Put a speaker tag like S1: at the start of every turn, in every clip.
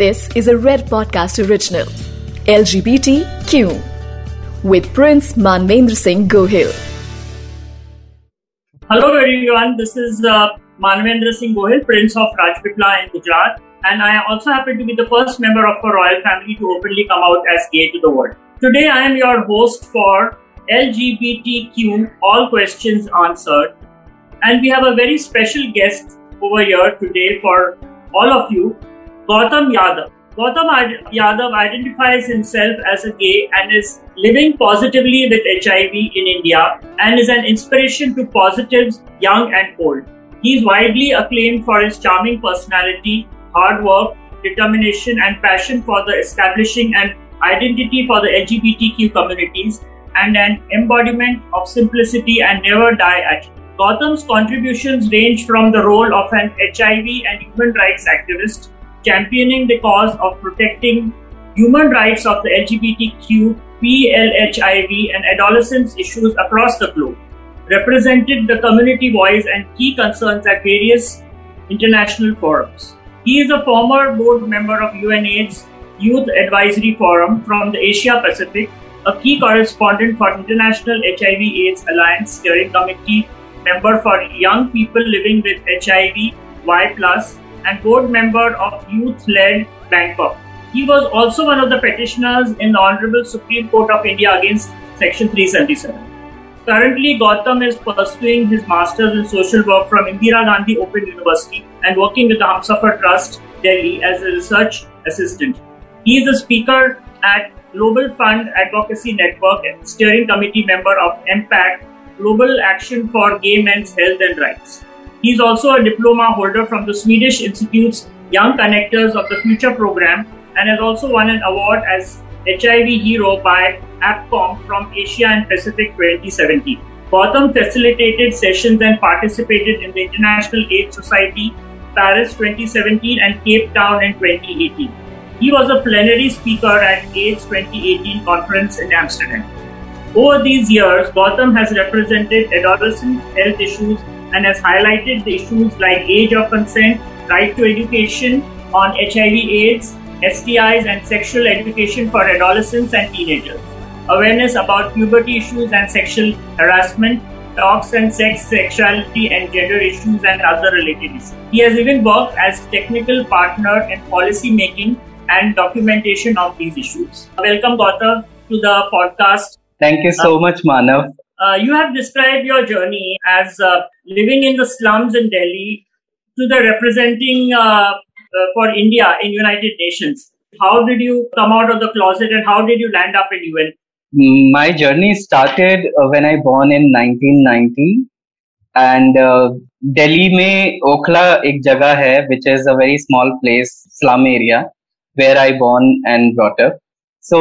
S1: This is a Red Podcast original. LGBTQ with Prince Manvendra Singh Gohil.
S2: Hello everyone, this is uh, Singh Gohil, Prince of Rajpitla in Gujarat, and I also happen to be the first member of a royal family to openly come out as gay to the world. Today I am your host for LGBTQ All Questions Answered, and we have a very special guest over here today for all of you, Gautam Yadav. Gautam Yadav identifies himself as a gay and is living positively with HIV in India and is an inspiration to positives young and old. He is widely acclaimed for his charming personality, hard work, determination, and passion for the establishing an identity for the LGBTQ communities and an embodiment of simplicity and never die attitude. Gautam's contributions range from the role of an HIV and human rights activist, championing the cause of protecting human rights of the LGBTQ, PLHIV, and adolescents issues across the globe, represented the community voice and key concerns at various international forums. He is a former board member of UNAIDS Youth Advisory Forum from the Asia Pacific, a key correspondent for International HIV/AIDS Alliance Steering Committee member for young people living with HIV, Y, and board member of Youth Led Bangkok. He was also one of the petitioners in the Honorable Supreme Court of India against Section 377. Currently, Gautam is pursuing his master's in social work from Indira Gandhi Open University and working with the Humsafar Trust, Delhi, as a research assistant. He is a speaker at Global Fund Advocacy Network and steering committee member of MPACT Global Action for Gay Men's Health and Rights. He is also a diploma holder from the Swedish Institute's Young Connectors of the Future program and has also won an award as HIV Hero by APCOM from Asia and Pacific 2017. Gautam facilitated sessions and participated in the International AIDS Society Paris 2017 and Cape Town in 2018. He was a plenary speaker at AIDS 2018 conference in Amsterdam. Over these years, Gautam has represented adolescent health issues and has highlighted the issues like age of consent, right to education on HIV AIDS, STIs, and sexual education for adolescents and teenagers, awareness about puberty issues and sexual harassment, talks and sex, sexuality, and gender issues and other related issues. He has even worked as technical partner in policy making and documentation of these issues. Welcome, Gautam, to the podcast.
S3: Thank you so much, Manav.
S2: Uh, you have described your journey as uh, living in the slums in Delhi to the representing uh, uh, for India in United Nations. How did you come out of the closet and how did you land up in UN?
S3: My journey started uh, when I born in 1990 and Delhi में ओखला एक जगह है which is a very small place slum area where I born and brought up. So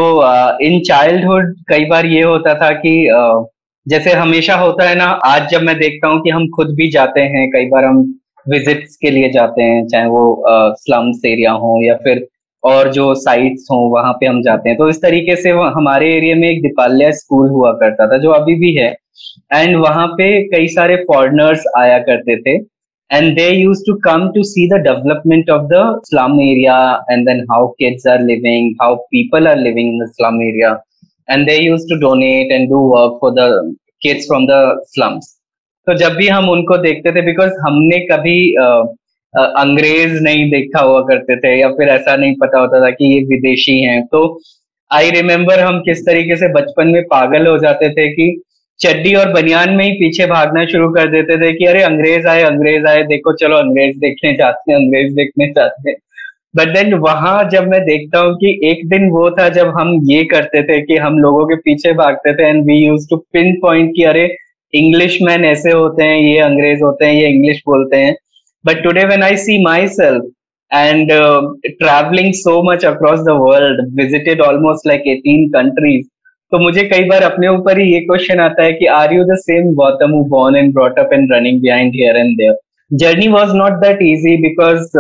S3: in childhood कई बार ये होता था कि uh, जैसे हमेशा होता है ना, आज जब मैं देखता हूँ कि हम खुद भी जाते हैं, कई बार हम विजिट्स के लिए जाते हैं, चाहे वो स्लम्स एरिया हो या फिर और जो साइट्स हो, वहाँ पे हम जाते हैं। तो इस तरीके से हमारे एरिया में एक दीपाल्या स्कूल हुआ करता था, जो अभी भी है। एंड वहाँ पे कई सारे फॉरनर्स आया करते थे। And they use to come to see the development of the slum area and then how kids are living how people are living in the slum area and they use to donate and do work for the kids from the slums. तो जब भी हम उनको देखते थे because हमने कभी अंग्रेज़ नहीं देखा हुआ करते थे, या फिर ऐसा नहीं पता होता था कि ये विदेशी हैं। तो आई रिमेम्बर हम किस तरीके से बचपन में पागल हो जाते थे कि चड्डी और बनियान में ही पीछे भागना शुरू कर देते थे कि अरे, अंग्रेज़ आए अंग्रेज़ आए, देखो, चलो, अंग्रेज़ देखने जाते हैं, अंग्रेज़ देखने जाते हैं। बट देन वहाँ जब मैं देखता हूँ कि एक दिन वो था जब हम ये करते थे कि हम लोगों के पीछे भागते थे and we use to pinpoint कि अरे इंग्लिश मैन ऐसे होते हैं, ये अंग्रेज़ होते हैं, ये इंग्लिश बोलते हैं। But today when I see myself and travelling so much across the world visited almost like eighteen countries तो मुझे कई बार अपने ऊपर ही ये क्वेश्चन आता है कि are you the same Gautam born and brought up and running behind here and there journey was not that easy because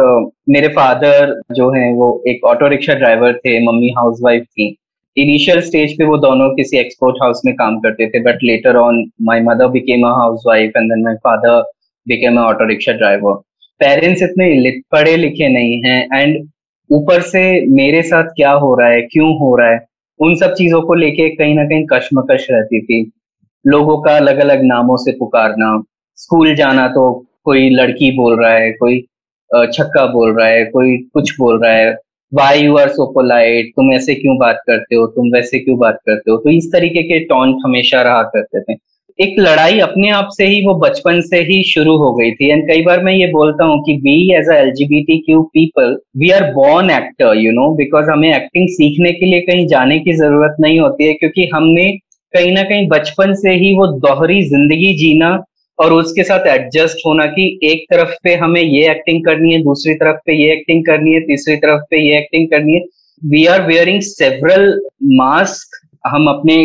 S3: मेरे फादर जो है, वो एक ऑटो रिक्शा ड्राइवर थे, मम्मी हाउस वाइफ थी। इनिशियल स्टेज पे वो दोनों किसी एक्सपोर्ट हाउस में काम करते थे but later on my mother became a housewife and then my father became a auto rickshaw driver parents इतने पढ़े लिखे नहीं हैं एंड ऊपर से मेरे साथ क्या हो रहा है, क्यों हो रहा है, उन सब चीज़ों को लेके कहीं ना कहीं कश्मकश रहती थी। लोगों का अलग अलग नामों से पुकारना, स्कूल जाना तो कोई लड़की बोल रहा है, कोई छक्का बोल रहा है, कोई कुछ बोल रहा है why you are so polite तुम ऐसे क्यों बात करते हो? तुम वैसे क्यों बात करते हो? तो इस तरीके के टॉन्ट हमेशा रहा करते थे। एक लड़ाई अपने आप से ही, वो बचपन से ही शुरू हो गई थी। एंड कई बार मैं ये बोलता हूँ कि we as L G B T Q people we are born actor you know because हमें एक्टिंग सीखने के लिए कहीं जाने की ज़रूरत नहीं होती है, क्योंकि हमने कहीं ना कहीं बचपन से ही वो दोहरी ज़िंदगी जीना और उसके साथ एडजस्ट होना कि एक तरफ़ पे हमें ये एक्टिंग करनी है, दूसरी तरफ़ पे ये एक्टिंग करनी है, तीसरी तरफ़ पे ये एक्टिंग करनी है। We are wearing several mask हम अपने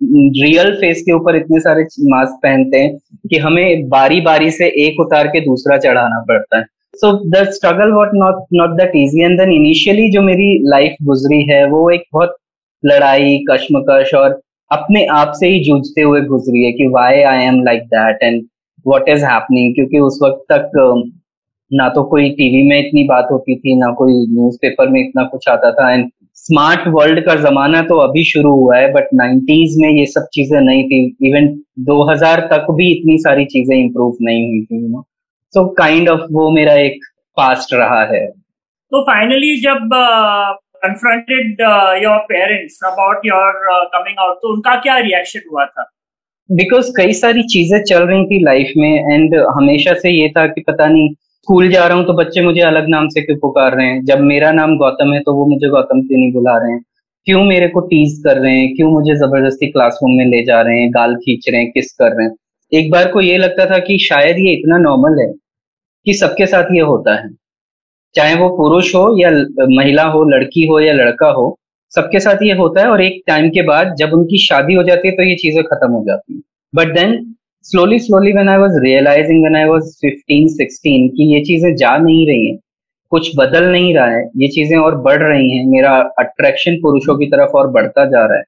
S3: रियल फेस के ऊपर इतने सारे मास्क पहनते हैं कि हमें बारी बारी से एक उतार के दूसरा चढ़ाना पड़ता है। So the struggle what not not that easy and then initially जो मेरी लाइफ गुजरी है, वो एक बहुत लड़ाई, कश्मकश और अपने आप से ही जूझते हुए गुजरी है कि why I am like that and what is happening क्योंकि उस वक्त तक ना तो कोई टीवी में इतनी बात होती थी, ना कोई न्यूज़पेपर में इतना कुछ आता था। एंड स्मार्ट वर्ल्ड का जमाना तो अभी शुरू हुआ है बट नाइन्टीज में ये सब चीज़ें नहीं थी। इवन 2000 तक भी इतनी सारी चीज़ें इम्प्रूव नहीं हुई थी नो सो काइंड ऑफ़ वो मेरा एक पास्ट रहा है।
S2: तो फाइनली जब confronted your parents about your coming out तो उनका क्या रिएक्शन हुआ था?
S3: बिकॉज़ कई सारी चीज़ें चल रही थी लाइफ में एंड हमेशा से ये था कि पता नहीं स्कूल जा रहा हूँ तो बच्चे मुझे अलग नाम से क्यों पुकार रहे हैं? जब मेरा नाम गौतम है तो वो मुझे गौतम क्यों नहीं बुला रहे हैं? क्यों मेरे को टीज कर रहे हैं? क्यों मुझे ज़बरदस्ती क्लासरूम में ले जा रहे हैं? गाल खींच रहे हैं किस कर रहे हैं? एक बार को ये लगता था कि शायद ये इतना नॉर्मल है कि सबके साथ ये होता है। चाहे वो पुरुष हो या महिला हो, लड़की हो या लड़का हो सबके साथ ये होता है और एक टाइम के बाद जब उनकी शादी हो जाती है तो ये चीज़ें खत्म हो जाती है। But then slowly slowly when I was realising when I was 15 16 कि ये चीज़ें जा नहीं रही हैं, कुछ बदल नहीं रहा है, ये चीज़ें और बढ़ रही हैं, मेरा अट्रैक्शन पुरुषों की तरफ़ और बढ़ता जा रहा है।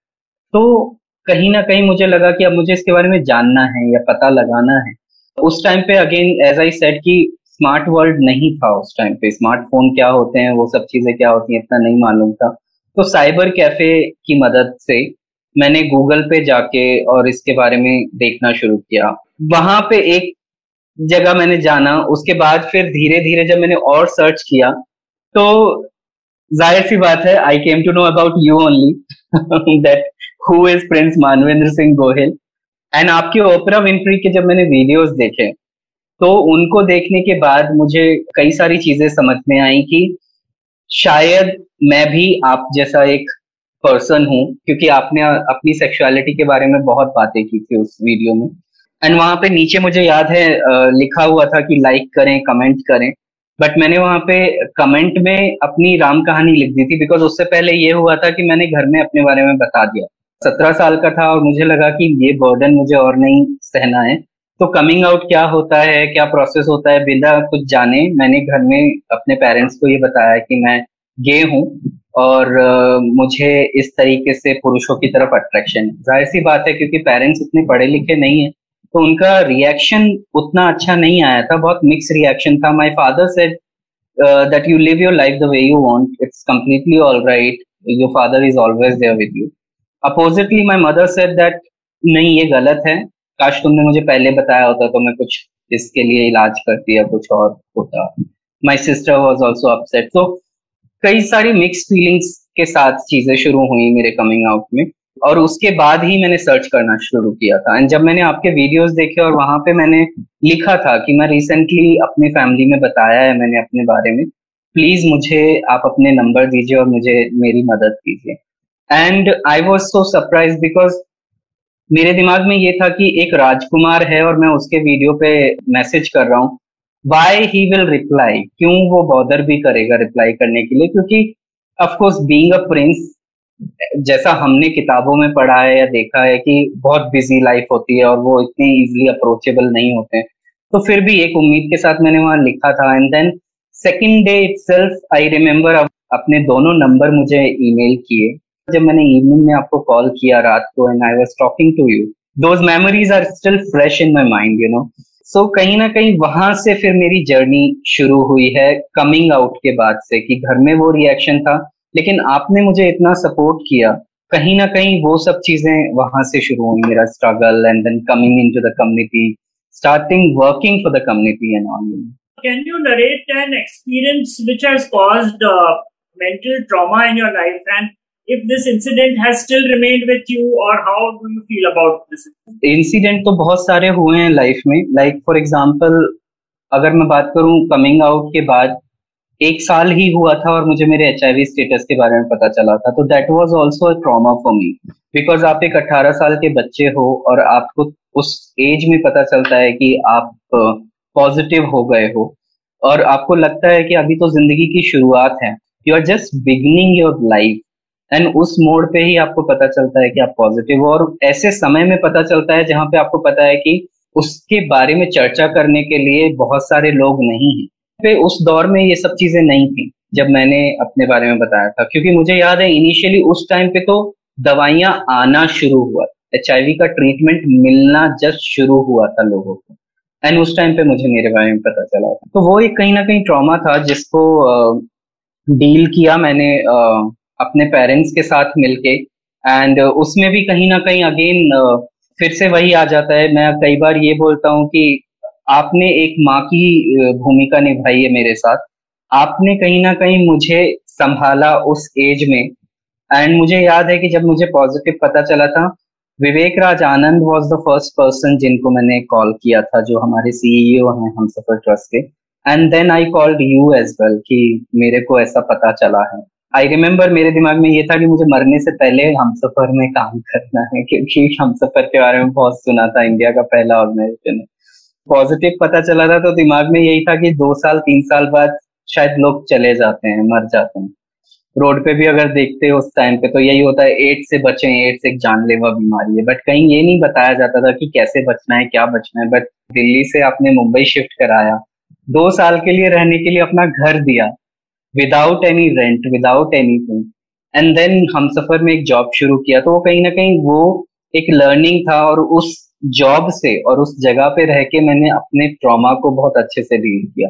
S3: तो कहीं ना कहीं मुझे लगा कि अब मुझे इसके बारे में जानना है या पता लगाना है। उस टाइम पे अगेन एज आई सेड कि स्मार्ट वर्ल्ड नहीं था उस टाइम पे। स्मार्टफ़ोन क्या होते हैं, वो सब चीज़ें क्या होती हैं, इतना नहीं मालूम था। तो साइबर कैफ़े की मदद से मैंने गूगल पे जाके और इसके बारे में देखना शुरू किया। वहाँ पे एक जगह मैंने जाना, उसके बाद फिर धीरे धीरे जब मैंने और सर्च किया तो ज़ाहिर सी बात है I came to know about you only that who is prince Manvendra Singh Gohil and आपके ओपरा विंफ्री के जब मैंने वीडियोस देखे तो उनको देखने के बाद मुझे कई सारी चीज़ें समझ में आई कि शायद मैं भी आप जैसा एक पर्सन हूँ, क्योंकि आपने अपनी सेक्सुअलिटी के बारे में बहुत बातें की थी उस वीडियो में। एंड वहाँ पे नीचे मुझे याद है लिखा हुआ था कि लाइक करें कमेंट करें। बट मैंने वहाँ पे कमेंट में अपनी राम कहानी लिख दी थी बिकॉज़ उससे पहले ये हुआ था कि मैंने घर में अपने बारे में बता दिया। सत्रह साल का था और मुझे लगा कि ये बर्डन मुझे और नहीं सहना है। तो कमिंग आउट क्या होता है, क्या प्रोसेस होता है, बिना कुछ जाने मैंने घर में अपने पेरेंट्स को ये बताया कि मैं गे हूँ और मुझे इस तरीके से पुरुषों की तरफ़ अट्रैक्शन है। ज़ाहिर सी बात है क्योंकि पेरेंट्स इतने पढ़े लिखे नहीं है तो उनका रिएक्शन उतना अच्छा नहीं आया था, बहुत मिक्स रिएक्शन था। My father said that you live your life the way you want it's completely all right your father is always there with you oppositely my mother said that नहीं, ये गलत है काश तुमने मुझे पहले बताया होता तो मैं कुछ इसके लिए इलाज करती या कुछ और होता। My sister was also upset तो कई सारी मिक्स फीलिंग्स के साथ चीज़ें शुरू हुई मेरे कमिंग आउट में, और उसके बाद ही मैंने सर्च करना शुरू किया था। एंड जब मैंने आपके वीडियोस देखे और वहाँ पे मैंने लिखा था कि मैं रिसेंटली अपनी फैमिली में बताया है मैंने अपने बारे में प्लीज़ मुझे आप अपने नंबर दीजिए और मुझे मेरी मदद कीजिए। And I was so surprise because मेरे दिमाग में ये था कि एक राजकुमार है और मैं उसके वीडियो पे मैसेज कर रहा हूँ। वाई ही विल रिप्लाई क्यों वो बॉदर भी करेगा रिप्लाई करने के लिए? क्योंकि अफकोर्स बींग अ प्रिंस जैसा हमने किताबों में पढ़ा है या देखा है कि बहुत बिज़ी लाइफ होती है और वो इतने इजिली अप्रोचेबल नहीं होते हैं। तो फिर भी एक उम्मीद के साथ मैंने वहाँ लिखा था। And then second day itself I remember अपने दोनों नंबर मुझे ईमेल किए। जब मैंने इवनिंग में आपको कॉल किया रात को and I was talking to you those memories are still fresh in my mind you know so कहीं ना कहीं वहाँ से फिर मेरी जर्नी शुरू हुई है कमिंग आउट के बाद से कि घर में वो रिएक्शन था लेकिन आपने मुझे इतना सपोर्ट किया कहीं ना कहीं वो सब चीज़ें वहाँ से शुरू हुई मेरा struggle and then coming in to the community starting working for the community and all
S2: Can you narrate an experience which has caused uh, mental trauma in your life and if this incident has still remained with you or how do you feel about this
S3: incident? तो बहुत सारे हुए हैं life में। Like for example अगर मैं बात करूँ कमिंग आउट के बाद, एक साल ही हुआ था और मुझे मेरे एच स्टेटस के बारे में पता चला था। तो that was also a trauma for me because आप एक 18 साल के बच्चे हो और आपको उस एज में पता चलता है कि आप पॉजिटिव हो गए हो। और आपको लगता है कि अभी तो ज़िंदगी की शुरुआत है। You are just beginning your life and उस मोड पे ही आपको पता चलता है कि आप पॉजिटिव हो। और ऐसे समय में पता चलता है जहाँ पे आपको पता है कि उसके बारे में चर्चा करने के लिए बहुत सारे लोग नहीं हैं। पे उस दौर में ये सब चीज़ें नहीं थी, जब मैंने अपने बारे में बताया था। क्योंकि मुझे याद है इनिशियली उस टाइम पे तो दवाइयाँ आना शुरू हुआ। एचआईवी का ट्रीटमेंट मिलना जस्ट शुरू हुआ था लोगों को। एंड उस टाइम पे मुझे मेरे बारे में पता चला था। तो वो एक कहीं ना कहीं ट्रॉमा था जिसको डील किया मैंने अपने पेरेंट्स के साथ मिलके। एंड उसमें भी कहीं ना कहीं अगेन फिर से वही आ जाता है। मैं कई बार ये बोलता हूँ कि आपने एक माँ की भूमिका निभाई है मेरे साथ। आपने कहीं ना कहीं मुझे संभाला उस एज में। एंड मुझे याद है कि जब मुझे पॉजिटिव पता चला था, Vivek Raj Anand was the first person जिनको मैंने कॉल किया था, जो हमारे सीईओ हैं हम सफ़र ट्रस्ट के। And then I called you as well कि मेरे को ऐसा पता चला है। आई रिमेम्बर मेरे दिमाग में ये था कि मुझे मरने से पहले हम सफ़र में काम करना है, क्योंकि हम सफ़र के बारे में बहुत सुना था इंडिया का पहला ऑर्गेनाइजेशन है पॉजिटिव पता चला था तो दिमाग में यही था कि दो साल, तीन साल बाद शायद लोग चले जाते हैं, मर जाते हैं। रोड पे भी अगर देखते हो उस टाइम पे तो यही होता है एड्स से बचे एड्स एक जानलेवा बीमारी है। बट कहीं ये नहीं बताया जाता था कि कैसे बचना है, क्या बचना है। बट दिल्ली से आपने मुंबई शिफ्ट कराया, दो साल के लिए रहने के लिए अपना घर दिया without any rent without anything and then हम सफ़र में एक जॉब शुरू किया तो वो कहीं ना कहीं वो एक लर्निंग था और उस जॉब से और उस जगह पे रह के मैंने अपने ट्रॉमा को बहुत अच्छे से डील किया।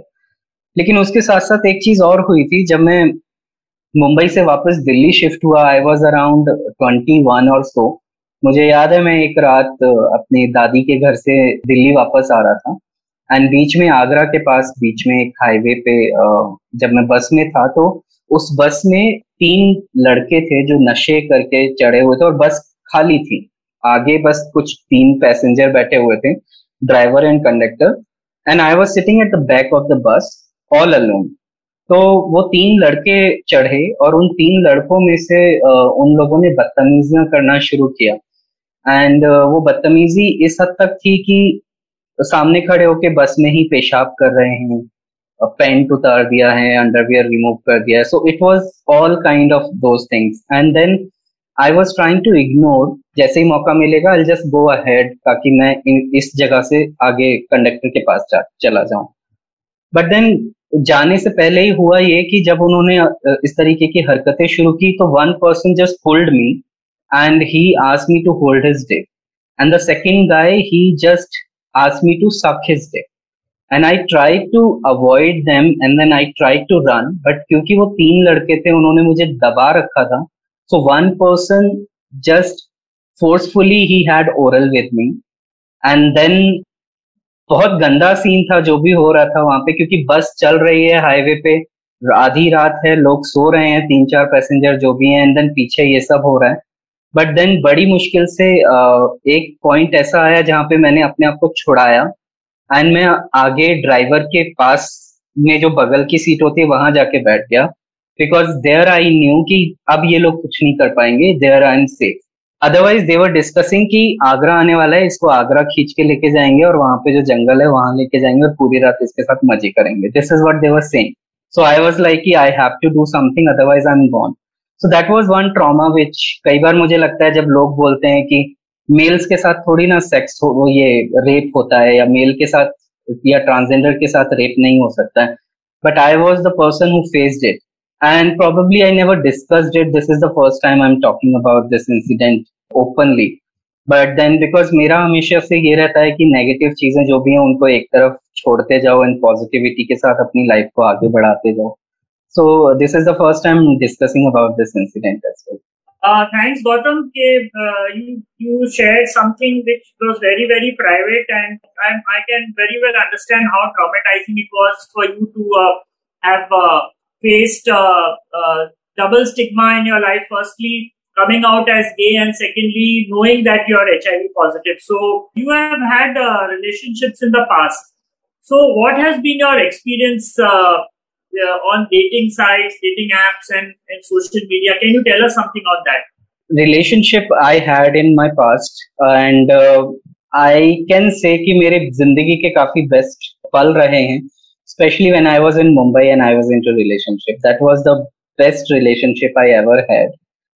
S3: लेकिन उसके साथ साथ एक चीज़ और हुई थी, जब मैं मुंबई से वापस दिल्ली शिफ्ट हुआ I was around twenty one और सो मुझे याद है, मैं एक रात अपनी दादी के घर से दिल्ली वापस आ रहा था। एंड बीच में आगरा के पास, बीच में एक हाईवे पे जब मैं बस में था तो उस बस में तीन लड़के थे जो नशे करके चढ़े हुए थे और बस खाली थी। आगे बस कुछ तीन पैसेंजर बैठे हुए थे driver and conductor and I was sitting at the back of the bus all alone तो वो तीन लड़के चढ़े और उन तीन लड़कों में से उन लोगों ने बदतमीजियाँ करना शुरू किया। एंड वो बदतमीजी इस हद तक थी कि सामने खड़े होके बस में ही पेशाब कर रहे हैं। पेंट उतार दिया है अंडरवियर रिमूव कर दिया है। So it was all kind of those things and then I was trying to ignore जैसे ही मौका मिलेगा आई जस्ट गो अहेड ताकि मैं इस जगह से आगे कंडक्टर के पास जा, चला जाऊँ। बट देन जाने से पहले ही हुआ ये कि जब उन्होंने इस तरीके की हरकतें शुरू की तो one person just hold me and he ask me to hold his day and the second guy he just ask me to suck his day and I try to avoid them and then I try to run but क्योंकि वो तीन लड़के थे, उन्होंने मुझे दबा रखा था, So one person just forcefully he had oral with me. And then बहुत गंदा सीन था, जो भी हो रहा था वहाँ पे, क्योंकि बस चल रही है हाईवे पे, आधी रात है, लोग सो रहे हैं, तीन चार पैसेंजर जो भी हैं एंड देन पीछे ये सब हो रहा है। बट देन बड़ी मुश्किल से एक पॉइंट ऐसा आया जहाँ पे मैंने अपने आप को छुड़ाया। एंड मैं आगे ड्राइवर के पास में जो बगल की सीट होती है, वहाँ जाके बैठ गया। बिकॉज़ देयर आई न्यू कि अब ये लोग कुछ नहीं कर पाएँगे there I am safe otherwise they were discussing कि आगरा आने वाला है, इसको आगरा खींच के लेके जाएँगे और वहाँ पे जो जंगल है, वहाँ लेके जाएँगे और पूरी रात इसके साथ मज़े करेंगे। This is what they were saying so I was like I have to do something otherwise I am gone so that was one trauma which कई बार मुझे लगता है जब लोग बोलते हैं कि मेल्स के साथ थोड़ी ना सेक्स हो ये रेप होता है या मेल के साथ या ट्रांसजेंडर के साथ रेप नहीं हो सकता है। But I was the person who faced it and probably I never discussed it. Is the first time I am talking about this incident openly but then because मेरा हमेशा से ये रहता है कि नेगेटिव चीज़ें जो भी हैं, उनको एक तरफ़ छोड़ते जाओ एंड पॉजिटिविटी के साथ अपनी लाइफ को आगे बढ़ाते जाओ। So this is the first time discussing about this incident as well.
S2: Uh, thanks, Gautam. Ke, uh, you, you shared something which was very, very private, and I, I can very well understand how traumatizing it was for you to uh, have uh, faced uh, uh, double stigma in your life. Firstly, coming out as gay, and secondly, knowing that you're HIV positive. So, you have had relationships in the past. So, what has been your experience? uh, on dating sites, dating apps, and, and social media. Can you tell us something on that?
S3: Relationship I had in my past, and uh, I can say कि मेरे जिंदगी के काफी best पल रहे हैं especially when I was in Mumbai and I was into relationship. That was the best relationship I ever had.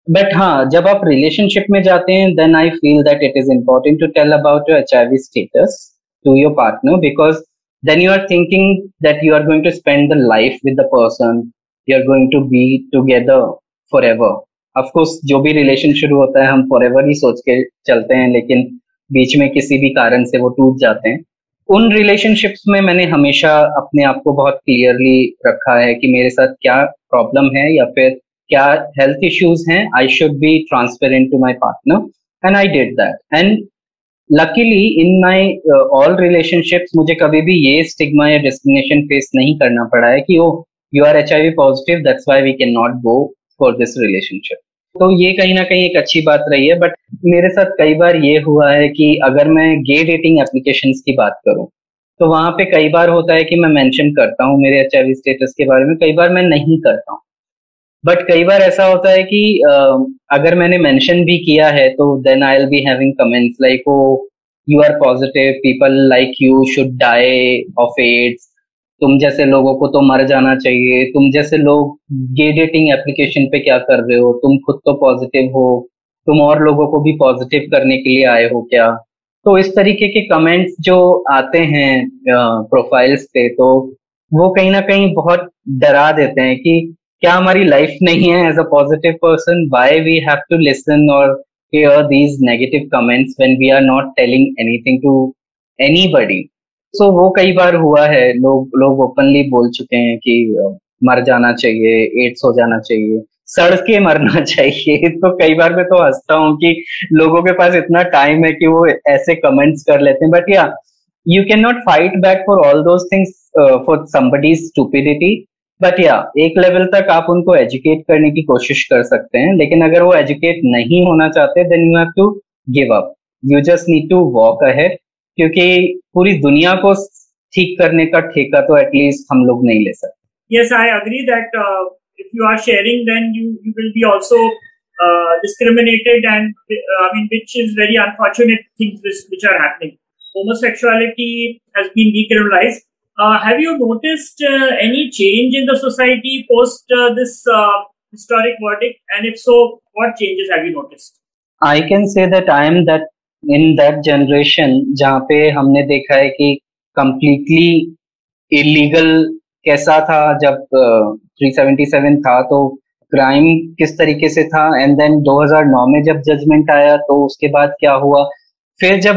S3: But हाँ जब आप relationship में जाते हैं then I feel that it is important to tell about your HIV status to your partner because then you are thinking that you are going to spend the life with the person, you are going to be together forever. Of course, जो भी relation शुरू होता है, हम for he सोच के चलते हैं, लेकिन बीच में किसी भी कारण से वो टूट जाते हैं। उन रिलेशनशिप्स में मैंने हमेशा अपने आप को बहुत क्लियरली रखा है कि मेरे साथ क्या प्रॉब्लम है या फिर क्या हेल्थ इश्यूज़ हैं I should be transparent to my partner and I did that and luckily in my all relationships मुझे कभी भी ये स्टिग्मा या डिस्क्रिमिनेशन फेस नहीं करना पड़ा है कि ओ you are H I V positive that's why we can not go for this relationship तो ये कहीं ना कहीं एक अच्छी बात रही है बट मेरे साथ कई बार ये हुआ है कि अगर मैं गे डेटिंग एप्लीकेशन की बात करूँ तो वहाँ पे कई बार होता है कि मैं मेंशन करता हूँ मेरे एच आई वी स्टेटस के बारे में, कई बार मैं नहीं करता हूँ। बट कई बार ऐसा होता है कि uh, अगर मैंने मेंशन भी किया है तो then I be having comments like oh you are positive people like you should die of AIDS तुम जैसे लोगों को तो मर जाना चाहिए। तुम जैसे लोग गे डेटिंग एप्लीकेशन पे क्या कर रहे हो? तुम खुद तो पॉजिटिव हो। तुम और लोगों को भी पॉजिटिव करने के लिए आए हो क्या? तो इस तरीके के कमेंट्स जो आते हैं प्रोफाइल्स पे तो वो कहीं ना कहीं बहुत डरा देते हैं कि क्या हमारी लाइफ नहीं है as a positive person why we have to listen और hear these negative comments when we are not telling anything to anybody? So, वो कई बार हुआ है। लोग लोग ओपनली बोल चुके हैं कि मर जाना चाहिए एड्स हो जाना चाहिए, सड़ के मरना चाहिए। तो कई बार मैं तो हंसता हूँ कि लोगों के पास इतना टाइम है कि वो ऐसे कमेंट्स कर लेते हैं। But yeah you can not fight back for all those things for somebody's stupidity but yeah एक लेवल तक आप उनको एजुकेट करने की कोशिश कर सकते हैं, लेकिन अगर वो एजुकेट नहीं होना चाहते then you have to give up you just need to walk ahead क्योंकि पूरी दुनिया को ठीक करने का ठेका तो एटलीस्ट हम लोग नहीं ले सकते।
S2: Yes I agree that if you are sharing then you you will be also discriminated and I mean which is very unfortunate things which are happening homosexuality has been decriminalised Uh, have you noticed uh, any change in the society post uh, this uh, historic verdict? And if so, what changes have you noticed?
S3: I can say that I am that in that generation जहाँ पे हमने देखा है कि completely illegal कैसा था जब uh, 377 था तो क्राइम किस तरीके से था एंड देन 2009 में जब जजमेंट आया तो उसके बाद क्या हुआ फिर जब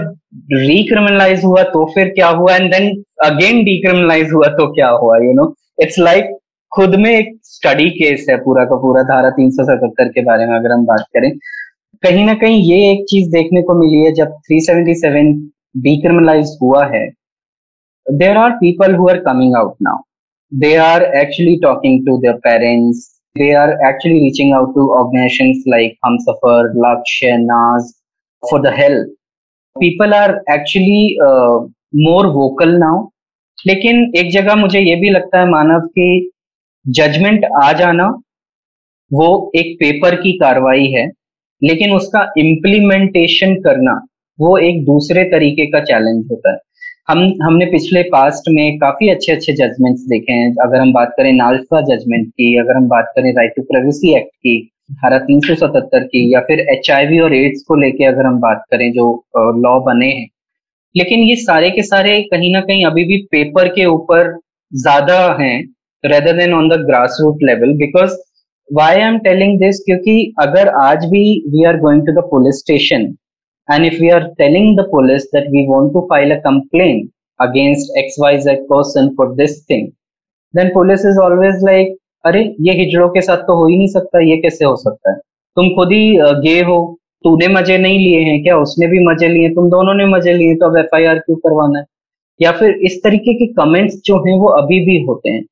S3: रिक्रिमिनलाइज हुआ तो फिर क्या हुआ? एंड देन अगेन डिक्रिमिनलाइज हुआ तो क्या हुआ यू नो इट्स लाइक खुद में एक स्टडी केस है पूरा का पूरा धारा 377 के बारे में अगर हम बात करें। कहीं ना कहीं ये एक चीज़ देखने को मिली है जब 377 डिक्रिमिनलाइज हुआ है there are people who are coming out now they are actually talking to their parents they are actually reaching out to organizations like Humsafar, Lakshya, Naz for the help. People are actually more vocal now लेकिन एक जगह मुझे ये भी लगता है, मानव, की judgement आ जाना, वो एक पेपर की कार्रवाई है, लेकिन उसका इम्प्लीमेंटेशन करना, वो एक दूसरे तरीके का चैलेंज होता है। हम, हमने पिछले पास्ट में काफ़ी अच्छे अच्छे जजमेंट्स देखे हैं। अगर हम बात करें नालसा जजमेंट की, अगर हम बात करें राइट टू प्राइवेसी एक्ट की धारा तीन सौ सतहत्तर की या फिर एचआईवी और एड्स को लेके अगर हम बात करें जो लॉ बने हैं। लेकिन ये सारे के सारे कहीं ना कहीं अभी भी पेपर के ऊपर ज़्यादा हैं rather than on the grass root level because why I am telling this क्योंकि अगर आज भी we are going to the police station And if we are telling the police that we want to file a complaint against XYZ person for this thing, then police is always like, अरे, ये हिजड़ों के साथ तो हो ही नहीं सकता, ये कैसे हो सकता है? तुम खुद ही गे हो, तूने मज़े नहीं लिए हैं क्या? उसने भी मज़े लिए, तुम दोनों ने मज़े लिए तो अब एफआईआर क्यों करवाना है? या फिर इस तरीके के कमेंट्स जो हैं, वो अभी भी होते हैं।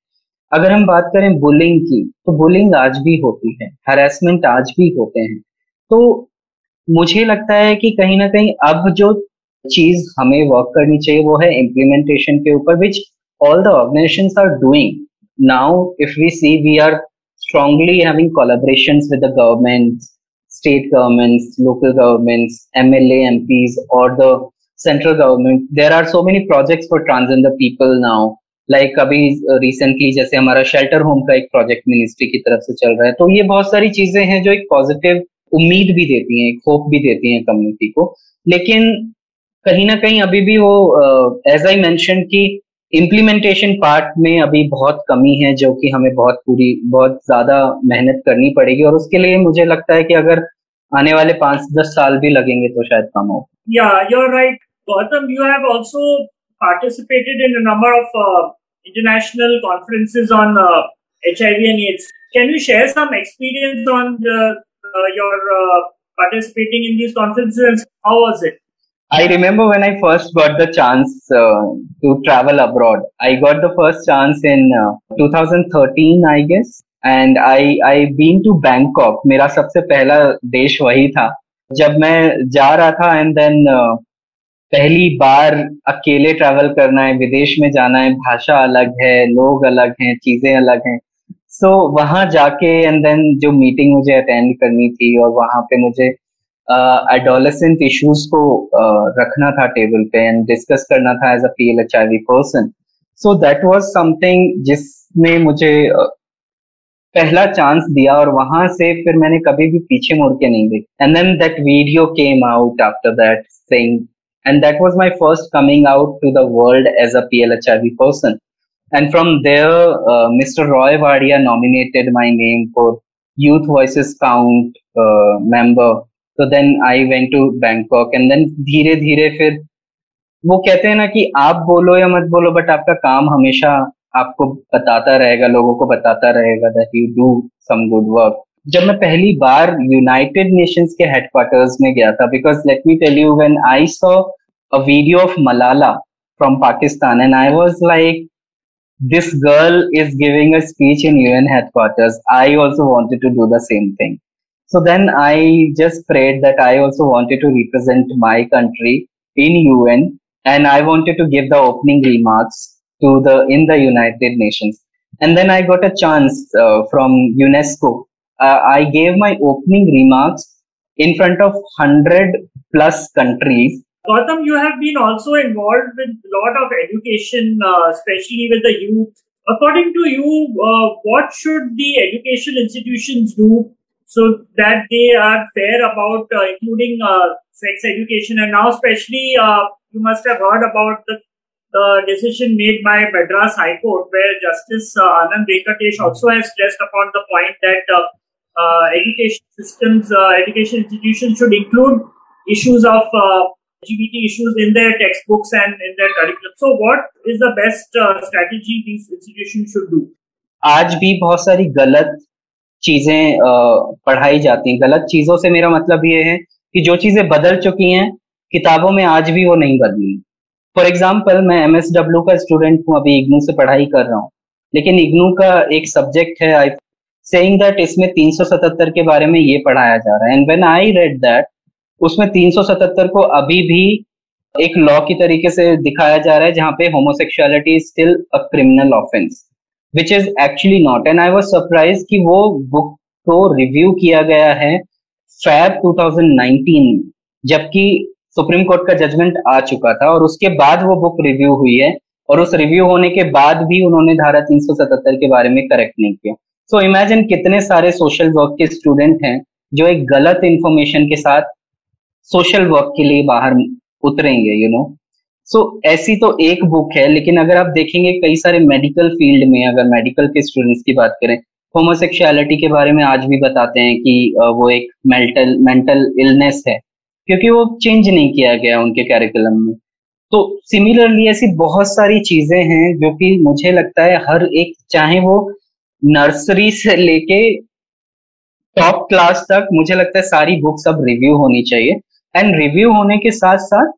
S3: अगर हम बात करें बुलिंग की तो बुलिंग आज भी होती है हरेसमेंट आज भी होते हैं। तो मुझे लगता है कि कहीं ना कहीं अब जो चीज़ हमें वर्क करनी चाहिए, वो है इम्प्लीमेंटेशन के ऊपर which all the organisation are doing now if we see we are strongly having collaborations with the governments, state governments, local governments, MLA MPs, or the central government. There are so many projects for transgender people now. Like like अभी recently जैसे हमारा shelter home का एक project ministry की तरफ़ से चल रहा है तो ये बहुत सारी चीज़ें हैं जो एक पॉजिटिव उम्मीद भी देती हैं एक होप भी देती हैं कम्युनिटी को लेकिन कहीं ना कहीं अभी भी वो एज आई मैंशन कि इम्प्लीमेंटेशन पार्ट में अभी बहुत कमी है, जो कि हमें बहुत पूरी, बहुत ज़्यादा मेहनत करनी पड़ेगी और उसके लिए मुझे लगता है कि अगर आने वाले पाँच दस साल भी लगेंगे तो शायद कम हो।
S2: या you are right Gautam you have also participated in number of international
S3: I remember when I first got the chance uh, to travel abroad. I got the first chance in uh, 2013, I guess, and I I been to Bangkok. मेरा सबसे पहला देश वही था जब मैं जा रहा था एंड देन uh, पहली बार अकेले ट्रैवल करना है विदेश में जाना है भाषा अलग है लोग अलग हैं चीज़ें अलग हैं सो so, वहाँ जाके एंड देन जो मीटिंग मुझे अटेंड करनी थी और वहाँ पे मुझे एडोलेसेंट इश्यूज़ को रखना था टेबल पे एंड डिस्कस करना था as a P L H I V person so that was something जिसने मुझे पहला चांस दिया और वहाँ से फिर मैंने कभी भी पीछे मुड़ के नहीं देखा. And then that video came out after that sing and that was my first coming out to the world as a P L H I V person and from there mister Roy Wadia nominated my name for youth voice count member तो then I went to Bangkok and then धीरे धीरे फिर वो कहते हैं ना कि आप बोलो या मत बोलो बट आपका काम हमेशा आपको बताता रहेगा, लोगों को बताता रहेगा that you do some good work जब मैं पहली बार यूनाइटेड नेशंस के हेडक्वार्टर्स में गया था because let me tell you when I saw a video of Malala from Pakistan and I was like this girl is giving a speech in UN headquarters. I also wanted to do the same thing. So then I just prayed that I also wanted to represent my country in UN and I wanted to give the opening remarks to the in the United Nations. And then I got a chance uh, from UNESCO. Uh, I gave my opening remarks in front of 100 plus countries.
S2: Gautam, you have been also involved with a lot of education, uh, especially with the youth. According to you, uh, what should the education institutions do so that they are fair about uh, including uh, sex education. And now, especially, uh, you must have heard about the, the decision made by Madras High Court, where Justice uh, Anand Venkatesh also has stressed upon the point that uh, uh, education systems, education institutions should include issues of LGBT issues in their textbooks and in their curriculum. So, what is the best strategy these institutions should do?
S3: आज भी बहुत सारी गलत चीज़ें पढ़ाई जाती हैं। गलत चीज़ों से मेरा मतलब ये है कि जो चीज़ें बदल चुकी हैं, किताबों में आज भी वो नहीं बदली। फॉर एग्ज़ाम्पल मैं एम एस डब्ल्यू का स्टूडेंट हूँ, अभी इग्नू से पढ़ाई कर रहा हूँ। लेकिन इग्नू का एक सब्जेक्ट है आई सेइंग दैट इसमें 377 के बारे में ये पढ़ाया जा रहा है। And when I read that उसमें 377 को अभी भी एक लॉ की तरीके से दिखाया जा रहा है, जहाँ पे homosexuality is still a criminal offence which is actually not and I was surprise कि वो बुक को रिव्यू किया गया है फैब 2019 जबकि सुप्रीम कोर्ट का जजमेंट आ चुका था और उसके बाद वो बुक रिव्यू हुई है और उस रिव्यू होने के बाद भी उन्होंने धारा 377 के बारे में करेक्ट नहीं किया सो so, इमेजिन कितने सारे सोशल वर्क के स्टूडेंट हैं जो एक गलत इंफॉर्मेशन के साथ सोशल वर्क के लिए बाहर उतरेंगे you you know know? So so, ऐसी तो एक बुक है लेकिन अगर आप देखेंगे कई सारे मेडिकल फ़ील्ड में अगर मेडिकल के स्टूडेंट्स की बात करें होमोसेक्सुअलिटी के बारे में आज भी बताते हैं कि वो एक मेंटल मेंटल इलनेस है क्योंकि वो चेंज नहीं किया गया उनके कैरिकुलम में। तो सिमिलरली ऐसी बहुत सारी चीज़ें हैं जो कि मुझे लगता है हर एक चाहे वो नर्सरी से लेके टॉप क्लास तक मुझे लगता है सारी बुक्स अब रिव्यू होनी चाहिए। एंड रिव्यू होने के साथ साथ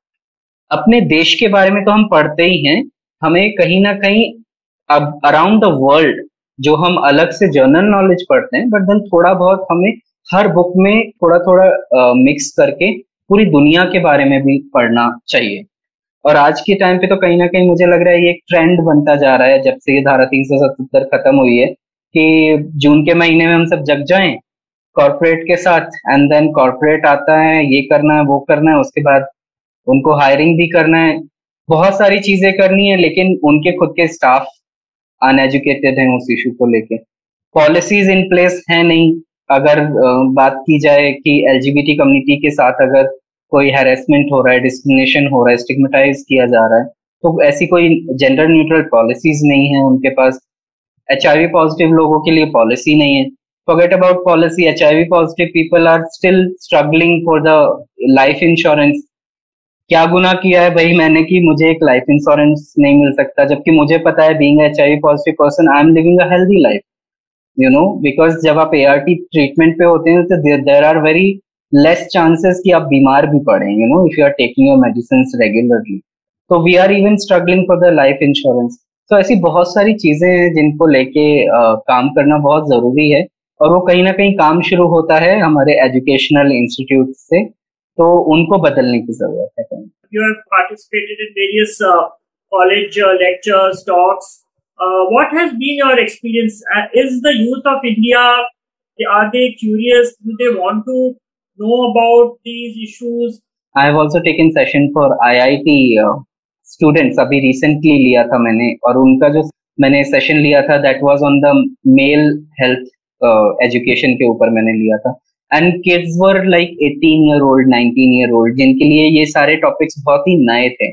S3: अपने देश के बारे में तो हम पढ़ते ही हैं, हमें कहीं ना कहीं अब अराउंड द वर्ल्ड जो हम अलग से जर्नल नॉलेज पढ़ते हैं बट देन थोड़ा बहुत हमें हर बुक में थोड़ा थोड़ा मिक्स करके पूरी दुनिया के बारे में भी पढ़ना चाहिए। और आज के टाइम पे तो कहीं ना कहीं मुझे लग रहा है ये एक ट्रेंड बनता जा रहा है, जब से ये धारा तीन सौ सतहत्तर खत्म हुई है, कि जून के महीने में हम सब जग जाएँ कॉर्पोरेट के साथ एंड देन कॉर्पोरेट आता है, ये करना है, वो करना है, उसके बाद उनको हायरिंग भी करना है। बहुत सारी चीज़ें करनी है, लेकिन उनके खुद के स्टाफ अनएजुकेटेड हैं उस इशू को लेके। पॉलिसीज़ इन प्लेस है नहीं। अगर बात की जाए कि एलजीबीटी कम्युनिटी के साथ अगर कोई हेरेसमेंट हो रहा है डिस्क्रिमिनेशन हो रहा है स्टिग्मेटाइज किया जा रहा है तो ऐसी कोई जेंडर न्यूट्रल पॉलिसीज़ नहीं है उनके पास। एचआईवी पॉजिटिव लोगों के लिए पॉलिसी नहीं है। Forget about policy hiv positive people are still struggling for the life insurance क्या गुना किया है भाई मैंने कि मुझे एक लाइफ इंश्योरेंस नहीं मिल सकता, जबकि मुझे पता है being H I positive person I am living a healthy life you know because जब आप ए आर टी ट्रीटमेंट पे होते हैं तो there are very less chances कि आप बीमार भी पड़े you know if you are taking your medicine regularly तो we are even struggling for the life insurance तो ऐसी बहुत सारी चीज़ें हैं जिनको लेके काम करना बहुत ज़रूरी है। और वो कहीं ना कहीं काम शुरू होता है हमारे एजुकेशनल इंस्टीट्यूट से। तो उनको बदलने की ज़रूरत है कहीं
S2: You have participated in various uh, college uh, lectures, talks. Uh, what has been your experience? Uh, is the youth of India are they curious? Do they want to know about these issues?
S3: I have also taken session for IIT uh, students. अभी recently लिया था मैंने और उनका जो मैंने session लिया था that was on the male health education के ऊपर मैंने लिया था and kids were like eighteen year old nineteen year old जिनके लिए ये सारे टॉपिक्स बहुत ही नए थे।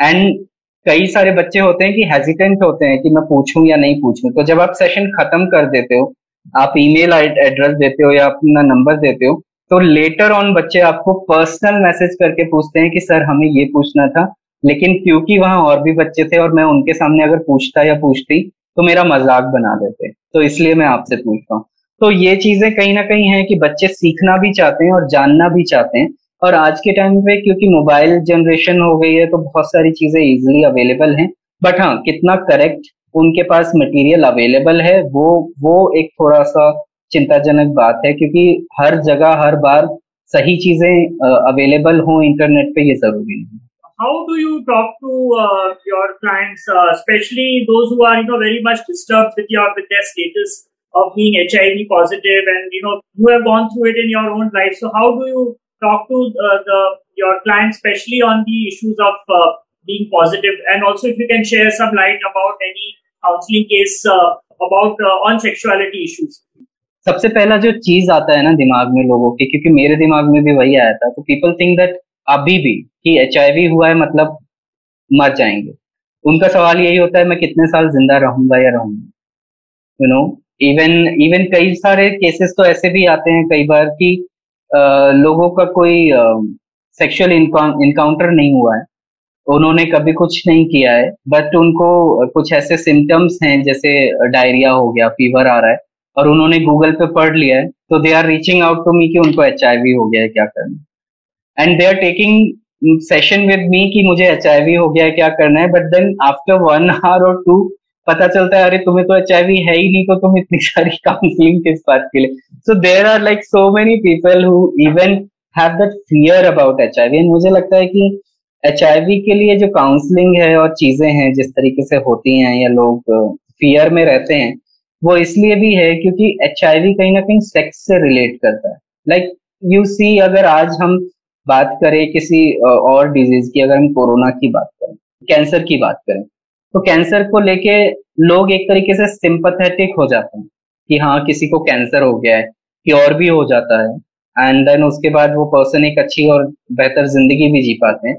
S3: एंड कई सारे बच्चे होते हैं कि हेजिटेंट होते हैं कि मैं पूछूँ या नहीं पूछूँ। तो जब आप सेशन खत्म कर देते हो, आप ईमेल एड्रेस देते हो या अपना नंबर देते हो तो लेटर ऑन बच्चे आपको पर्सनल मैसेज करके पूछते हैं कि, सर, हमें ये पूछना था। लेकिन क्योंकि वहाँ और भी बच्चे थे और मैं उनके सामने अगर पूछता या पूछती तो मेरा मज़ाक बना देते। तो इसलिए मैं आपसे पूछता हूँ। तो ये चीज़ें कहीं ना कहीं है कि बच्चे सीखना भी चाहते हैं और जानना भी चाहते हैं। और आज के टाइम पे क्योंकि मोबाइल जनरेशन हो गई है तो बहुत सारी चीज़ें इजिली अवेलेबल हैं। बट हाँ कितना करेक्ट उनके पास मटेरियल अवेलेबल है वो वो एक थोड़ा सा चिंताजनक बात है क्योंकि हर जगह हर बार सही चीज़ें अवेलेबल हो इंटरनेट पे ये ज़रूरी नहीं
S2: how do you talk to uh, your clients, uh, especially those who are you know very much disturbed with your of being HIV positive, and you know you have gone through it in your own life. So how do you talk to uh, the your clients, especially on the issues of uh, being positive, and also if you can share some light about any counseling case uh, about uh, on sexuality issues.
S3: सबसे पहला जो चीज़ आता है ना दिमाग में लोगों के क्योंकि मेरे दिमाग में भी वही आया था तो पीपल थिंक दैट अभी भी कि एच हुआ है मतलब मर जाएँगे उनका सवाल यही होता है मैं कितने साल ज़िंदा रहूँगा या रहूँगा यू नो इवन इवन कई सारे केसेस तो ऐसे भी आते हैं कई बार कि लोगों का कोई सेक्सुअल इनकाउंटर नहीं हुआ है। उन्होंने कभी कुछ नहीं किया है बट उनको कुछ ऐसे सिम्टम्स हैं, जैसे डायरिया हो गया फीवर आ रहा है, और उन्होंने गूगल पे पढ़ लिया है तो they are reaching out to me कि उनको एचआईवी हो गया है, क्या करना and they are taking session with me कि मुझे एच हो गया है, क्या करना है but then after one hour और टू पता चलता है, अरे तुम्हें तो एचआईवी है ही नहीं तो तुम इतनी सारी काउंसलिंग किस बात के लिए? So there are like so many people who even have that fear about H I and मुझे लगता है कि एचआईवी के लिए जो काउंसलिंग है और चीज़ें हैं, जिस तरीके से होती हैं या लोग फियर में रहते हैं, वो इसलिए भी है क्योंकि एचआईवी कहीं ना कहीं सेक्स से रिलेट करता है। लाइक यू सी अगर आज हम बात करें किसी और डिज़ीज़ की, अगर हम कोरोना की बात करें कैंसर की बात करें तो कैंसर को लेके लोग एक तरीके से सिंपथेटिक हो जाते हैं कि हाँ किसी को कैंसर हो गया है, कि और भी हो जाता है। एंड देन उसके बाद वो पर्सन एक अच्छी और बेहतर ज़िंदगी भी जी पाते हैं।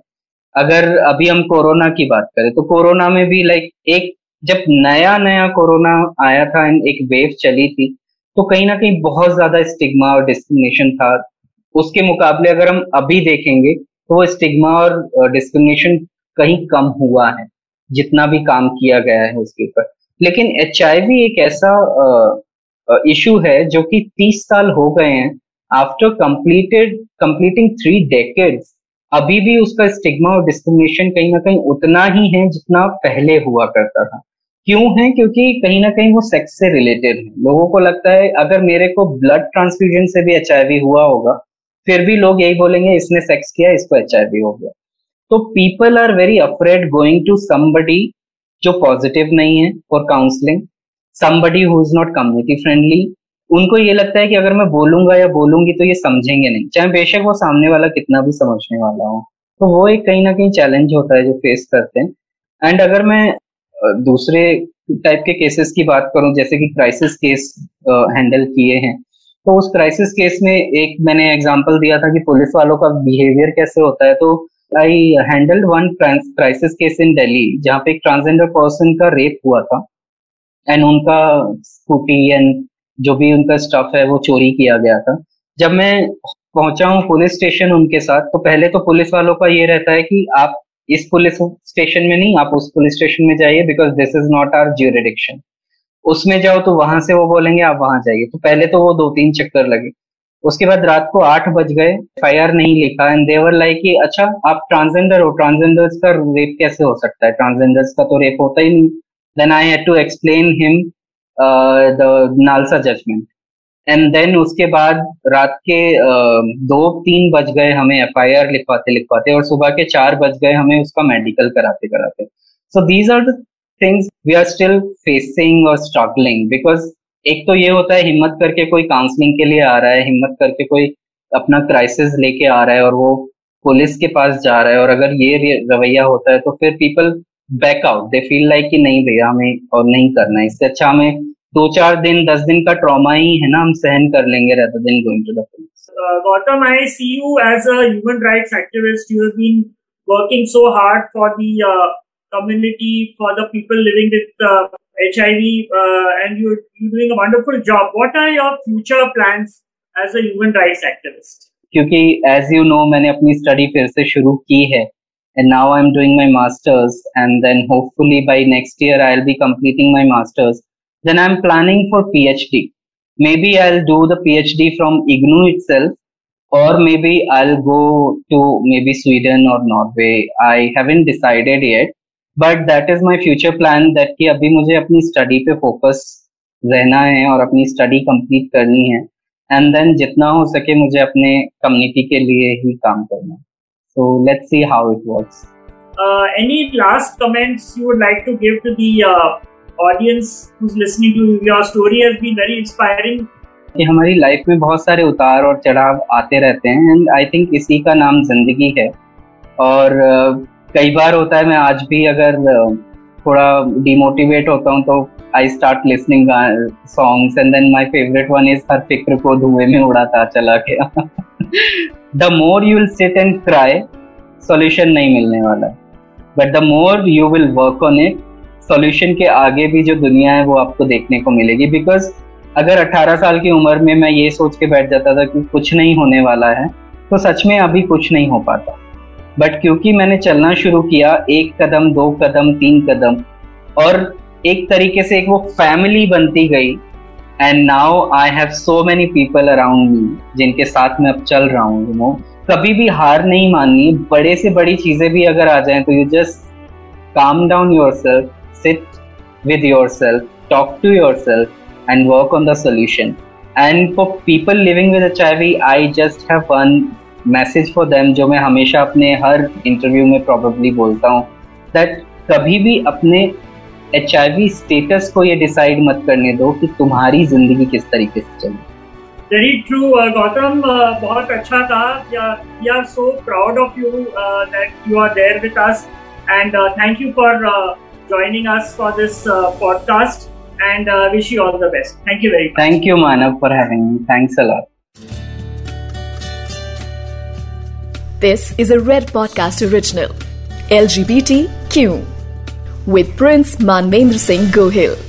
S3: अगर अभी हम कोरोना की बात करें तो कोरोना में भी लाइक एक, जब नया नया कोरोना आया था एंड एक वेव चली थी तो कहीं ना कहीं बहुत ज़्यादा स्टिग्मा और डिस्क्रिमिनेशन था। उसके मुकाबले अगर हम अभी देखेंगे तो वो स्टिग्मा और डिस्क्रिमिनेशन कहीं कम हुआ है। जितना भी काम किया गया है उसके ऊपर। लेकिन एचआईवी एक ऐसा इशू है जो कि तीस साल हो गए हैं। After completed completing three decades अभी भी उसका स्टिग्मा और डिस्क्रिमिनेशन कहीं ना कहीं उतना ही है जितना पहले हुआ करता था। क्यों है? क्योंकि कहीं ना कहीं वो सेक्स से रिलेटेड है। लोगों को लगता है, अगर मेरे को ब्लड ट्रांसफ्यूजन से भी एचआईवी हुआ होगा, फिर भी लोग यही बोलेंगे, इसने सेक्स किया, इसको एचआईवी हो गया। तो people are very afraid going to somebody जो पॉजिटिव नहीं है for counselling somebody who is not community friendly उनको ये लगता है कि अगर मैं बोलूँगा या बोलूँगी तो ये समझेंगे नहीं। चाहे बेशक वो सामने वाला कितना भी समझने वाला हो। तो वो एक कहीं ना कहीं चैलेंज होता है जो फेस करते हैं। एंड अगर मैं दूसरे टाइप के केसेस की बात करूँ, जैसे कि क्राइसिस केस हैंडल किए हैं तो उस क्राइसिस केस में एक मैंने एग्जांपल दिया था कि पुलिस वालों का बिहेवियर कैसे होता है। तो I handle one crisis case in Delhi जहाँ पे एक ट्रांसजेंडर पर्सन का रेप हुआ था एंड उनका स्कूटी एंड जो भी उनका स्टफ़ है, वो चोरी किया गया था। जब मैं पहुँचा हूँ पुलिस स्टेशन उनके साथ तो पहले तो पुलिस वालों का ये रहता है कि आप इस पुलिस स्टेशन में नहीं, आप उस पुलिस स्टेशन में जाइए because this is not our jurisdiction उसमें जाओ तो वहाँ से वो बोलेंगे, आप वहाँ जाइए। तो पहले तो वो दो तीन चक्कर लगे। उसके बाद रात को आठ बज गए एफ़ नहीं लिखा एंड देवर लाइक कि अच्छा आप ट्रांसजेंडर हो ट्रांसजेंडर्स का रेप कैसे हो सकता है? ट्रांसजेंडर्स का तो रेप होता ही नहीं. Then I had to explain him the NALSA judgement and then उसके बाद रात के uh, दो तीन बज गए हमें एफ़ आई आर लिखवाते लिखवाते और सुबह के चार बज गए हमें उसका मेडिकल कराते कराते। So these are the things we are still facing और स्ट्रगलिंग बिकॉज़ एक तो ये होता है हिम्मत करके कोई काउंसलिंग के लिए आ रहा है हिम्मत करके कोई अपना क्राइसिस लेके आ रहा है और वो पुलिस के पास जा रहा है और अगर ये रवैया होता है तो फिर people back out they feel like कि नहीं भैया हमें और नहीं करना है इससे अच्छा हमें दो चार दिन दस दिन का ट्रॉमा ही है ना हम सहन कर लेंगे rather than going to the police.
S2: Uh, Gautam, I see you as a human rights activist. You have been working so hard for the uh, community, for the people living with uh, HIV, uh, and you're, you're doing a wonderful job. What are your future plans as a human rights activist?
S3: क्योंकि as you know मैंने अपनी study फिर से शुरू की है and now I'm doing my masters and then hopefully by next year I'll be completing my masters then I'm planning for PhD. Maybe I'll do the PhD from IGNU itself, or maybe I'll go to maybe Sweden or Norway. I haven't decided yet, but that is my future plan. That कि अभी मुझे अपनी study पे focus रहना है और अपनी study complete करनी है एंड देन जितना हो सके मुझे अपने कम्युनिटी के लिए ही काम करना so let's see how it works
S2: uh, any last comments you would like to give to the uh, audience who's listening to your story has been very inspiring.
S3: कि हमारी लाइफ में बहुत सारे उतार और चढ़ाव आते रहते हैं एंड आई थिंक इसी का नाम ज़िंदगी है और uh, कई बार होता है, मैं आज भी अगर थोड़ा डिमोटिवेट होता हूँ तो I start listening songs and then my favourite one is हर फ़िक्र को धुएँ में उड़ाता चला गया। The more you will sit and cry solution नहीं मिलने वाला। है but the more you will work on it solution के आगे भी जो दुनिया है, वो आपको देखने को मिलेगी। बिकॉज़ अगर 18 साल की उम्र में मैं ये सोच के बैठ जाता था कि कुछ नहीं होने वाला है तो सच में अभी कुछ नहीं हो पाता। बट क्योंकि मैंने चलना शुरू किया एक कदम दो कदम तीन कदम और एक तरीके से एक वो फैमिली बनती गई and now I have so many people around me जिनके साथ मैं अब चल रहा हूँ यू नो कभी भी हार नहीं माननी बड़े से बड़ी चीज़ें भी अगर आ जाए तो you just calm down yourself sit with yourself, talk to yourself, and work on the solution. And for people living with HIV, I just have one message for them जो मैं हमेशा अपने हर इंटरव्यू में प्रोबेबली बोलता हूँ that कभी भी अपने एचआईवी स्टेटस को ये डिसाइड मत करने दो कि तुम्हारी ज़िंदगी किस तरीके से चले
S2: वेरी ट्रू गौतम बहुत अच्छा था we are so proud of you that you are there with us and thank you for joining us for this uh, podcast and uh, wish you all the best. Thank you very much.
S3: Thank you, Manav, for having me. Thanks a lot.
S1: This is a Red Podcast original. LGBTQ with Prince Manvendra Singh Gohil.